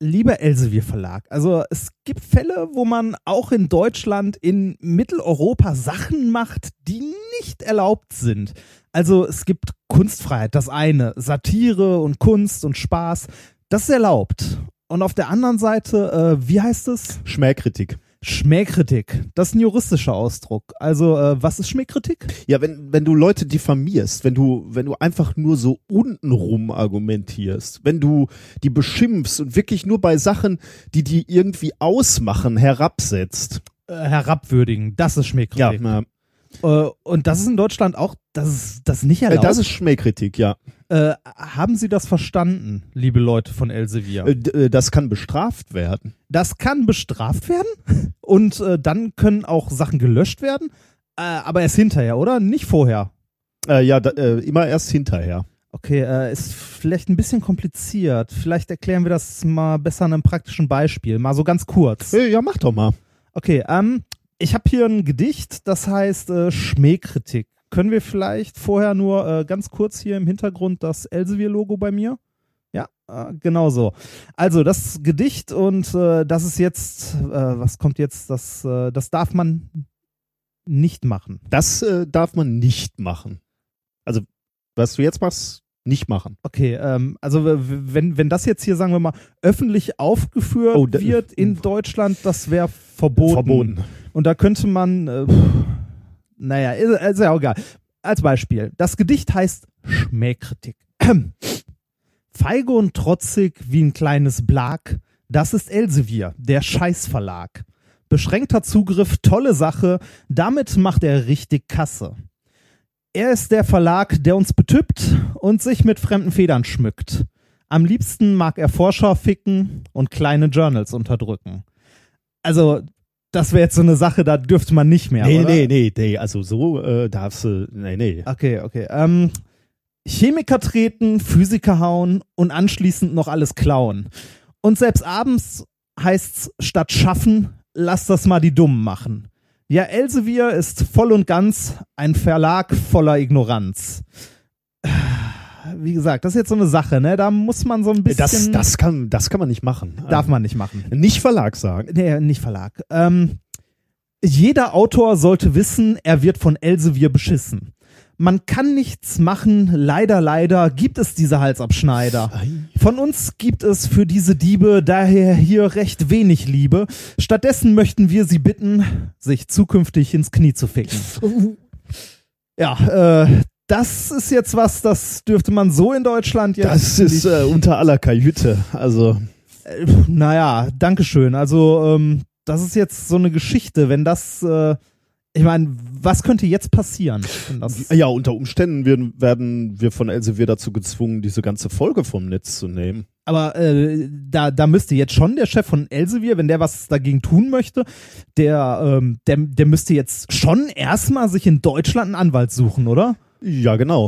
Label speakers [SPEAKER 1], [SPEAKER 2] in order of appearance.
[SPEAKER 1] Lieber Elsevier Verlag, also es gibt Fälle, wo man auch in Deutschland, in Mitteleuropa Sachen macht, die nicht erlaubt sind. Also es gibt Kunstfreiheit, das eine, Satire und Kunst und Spaß, das ist erlaubt. Und auf der anderen Seite, äh, wie heißt es?
[SPEAKER 2] Schmähkritik.
[SPEAKER 1] Schmähkritik. Das ist ein juristischer Ausdruck. Also, äh, was ist Schmähkritik?
[SPEAKER 2] Ja, wenn, wenn du Leute diffamierst, wenn du, wenn du einfach nur so untenrum argumentierst, wenn du die beschimpfst und wirklich nur bei Sachen, die die irgendwie ausmachen, herabsetzt.
[SPEAKER 1] Äh, herabwürdigen. Das ist Schmähkritik.
[SPEAKER 2] Ja,
[SPEAKER 1] äh, und das ist in Deutschland auch, das ist das nicht
[SPEAKER 2] äh,
[SPEAKER 1] erlaubt.
[SPEAKER 2] das ist Schmähkritik, ja.
[SPEAKER 1] äh, haben Sie das verstanden, liebe Leute von Elsevier?
[SPEAKER 2] Äh, äh, Das kann bestraft werden.
[SPEAKER 1] Das kann bestraft werden und äh, dann können auch Sachen gelöscht werden, äh, aber erst hinterher, oder? Nicht vorher.
[SPEAKER 2] Äh, ja, da, äh, immer erst hinterher.
[SPEAKER 1] Okay, äh, ist vielleicht ein bisschen kompliziert. Vielleicht erklären wir das mal besser an einem praktischen Beispiel, mal so ganz kurz.
[SPEAKER 2] Äh, ja, mach doch mal.
[SPEAKER 1] Okay, ähm, ich habe hier ein Gedicht, das heißt äh, Schmähkritik. Können wir vielleicht vorher nur äh, ganz kurz hier im Hintergrund das Elsevier-Logo bei mir? Ja, äh, genau so. Also das Gedicht und äh, das ist jetzt, äh, was kommt jetzt? Das, äh, das darf man nicht machen.
[SPEAKER 2] Das äh, darf man nicht machen. Also, was du jetzt machst, nicht machen.
[SPEAKER 1] Okay, ähm, also wenn, wenn das jetzt hier, sagen wir mal, öffentlich aufgeführt
[SPEAKER 2] Oh,
[SPEAKER 1] wird in Deutschland, das wäre verboten.
[SPEAKER 2] Verboten.
[SPEAKER 1] Und da könnte man, äh, pff, naja, ist, ist ja auch egal. Als Beispiel, das Gedicht heißt Schmähkritik. Feige und trotzig wie ein kleines Blag, das ist Elsevier, der Scheißverlag. Beschränkter Zugriff, tolle Sache, damit macht er richtig Kasse. Er ist der Verlag, der uns betüppt und sich mit fremden Federn schmückt. Am liebsten mag er Forscher ficken und kleine Journals unterdrücken. Also, das wäre jetzt so eine Sache, da dürfte man nicht mehr.
[SPEAKER 2] nee,
[SPEAKER 1] oder?
[SPEAKER 2] nee, nee, nee. Also so äh, darfst du. Nee, nee.
[SPEAKER 1] Okay, okay. Ähm, Chemiker treten, Physiker hauen und anschließend noch alles klauen. Und selbst abends heißt's statt schaffen, lass das mal die Dummen machen. Ja, Elsevier ist voll und ganz ein Verlag voller Ignoranz. Wie gesagt, das ist jetzt so eine Sache, ne? Da muss man so ein bisschen.
[SPEAKER 2] Das, das, kann, das kann man nicht machen.
[SPEAKER 1] darf man nicht machen.
[SPEAKER 2] Nicht Verlag sagen.
[SPEAKER 1] Nee, nicht Verlag. Ähm, jeder Autor sollte wissen, er wird von Elsevier beschissen. Man kann nichts machen, leider, leider gibt es diese Halsabschneider. Von uns gibt es für diese Diebe daher hier recht wenig Liebe. Stattdessen möchten wir sie bitten, sich zukünftig ins Knie zu ficken. Ja, äh, das ist jetzt was, das dürfte man so in Deutschland jetzt.
[SPEAKER 2] Das ist äh, unter aller Kajüte. Also,
[SPEAKER 1] Äh, naja, Dankeschön. Also, ähm, das ist jetzt so eine Geschichte, wenn das, äh, ich meine, was könnte jetzt passieren?
[SPEAKER 2] Ja, unter Umständen werden, werden wir von Elsevier dazu gezwungen, diese ganze Folge vom Netz zu nehmen.
[SPEAKER 1] aber äh, da, da müsste jetzt schon der Chef von Elsevier, wenn der was dagegen tun möchte, der, ähm, der, der müsste jetzt schon erstmal sich in Deutschland einen Anwalt suchen, oder?
[SPEAKER 2] Ja, genau.